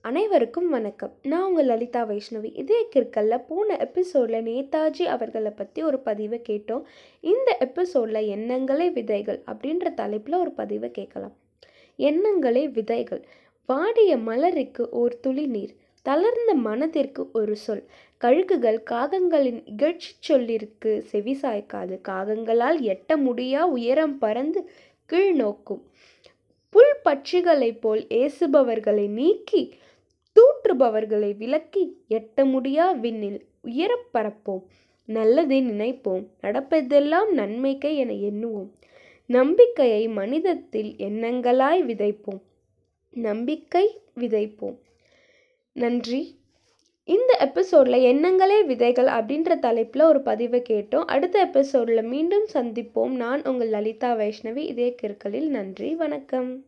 அனைவருக்கும் வணக்கம். நான் உங்கள் லலிதா வைஷ்ணவி. இதே கிற்கல்ல போன எபிசோடில் நேதாஜி அவர்களை பற்றி ஒரு பதிவை கேட்டோம். இந்த எபிசோடில் எண்ணங்களே விதைகள் அப்படின்ற தலைப்பில் ஒரு பதிவை கேட்கலாம். எண்ணங்களே விதைகள். வாடிய மலருக்கு ஒரு துளி நீர். தளர்ந்த மனதிற்கு ஒரு சொல். கழுகுகள் காகங்களின் இகழ்ச்சி சொல்லிற்கு செவி சாய்க்காது. காகங்களால் எட்ட முடியா உயரம் பறந்து கீழ் நோக்கும் பட்சிகளைப் போல் ஏசுபவர்களை நீக்கி தூற்றுபவர்களை விலக்கி எட்ட முடியா விண்ணில் உயரப் பரப்போம். நல்லதை நினைப்போம். நடப்பதெல்லாம் நன்மைக்கை என எண்ணுவோம். நம்பிக்கையை மனிதத்தில் எண்ணங்களாய் விதைப்போம். நம்பிக்கை விதைப்போம். நன்றி. இந்த எபிசோடில் எண்ணங்களே விதைகள் அப்படின்ற தலைப்பில் ஒரு பதிவை கேட்டோம். அடுத்த எபிசோடில் மீண்டும் சந்திப்போம். நான் உங்கள் லலிதா வைஷ்ணவி. இதே கிற்களில் நன்றி. வணக்கம்.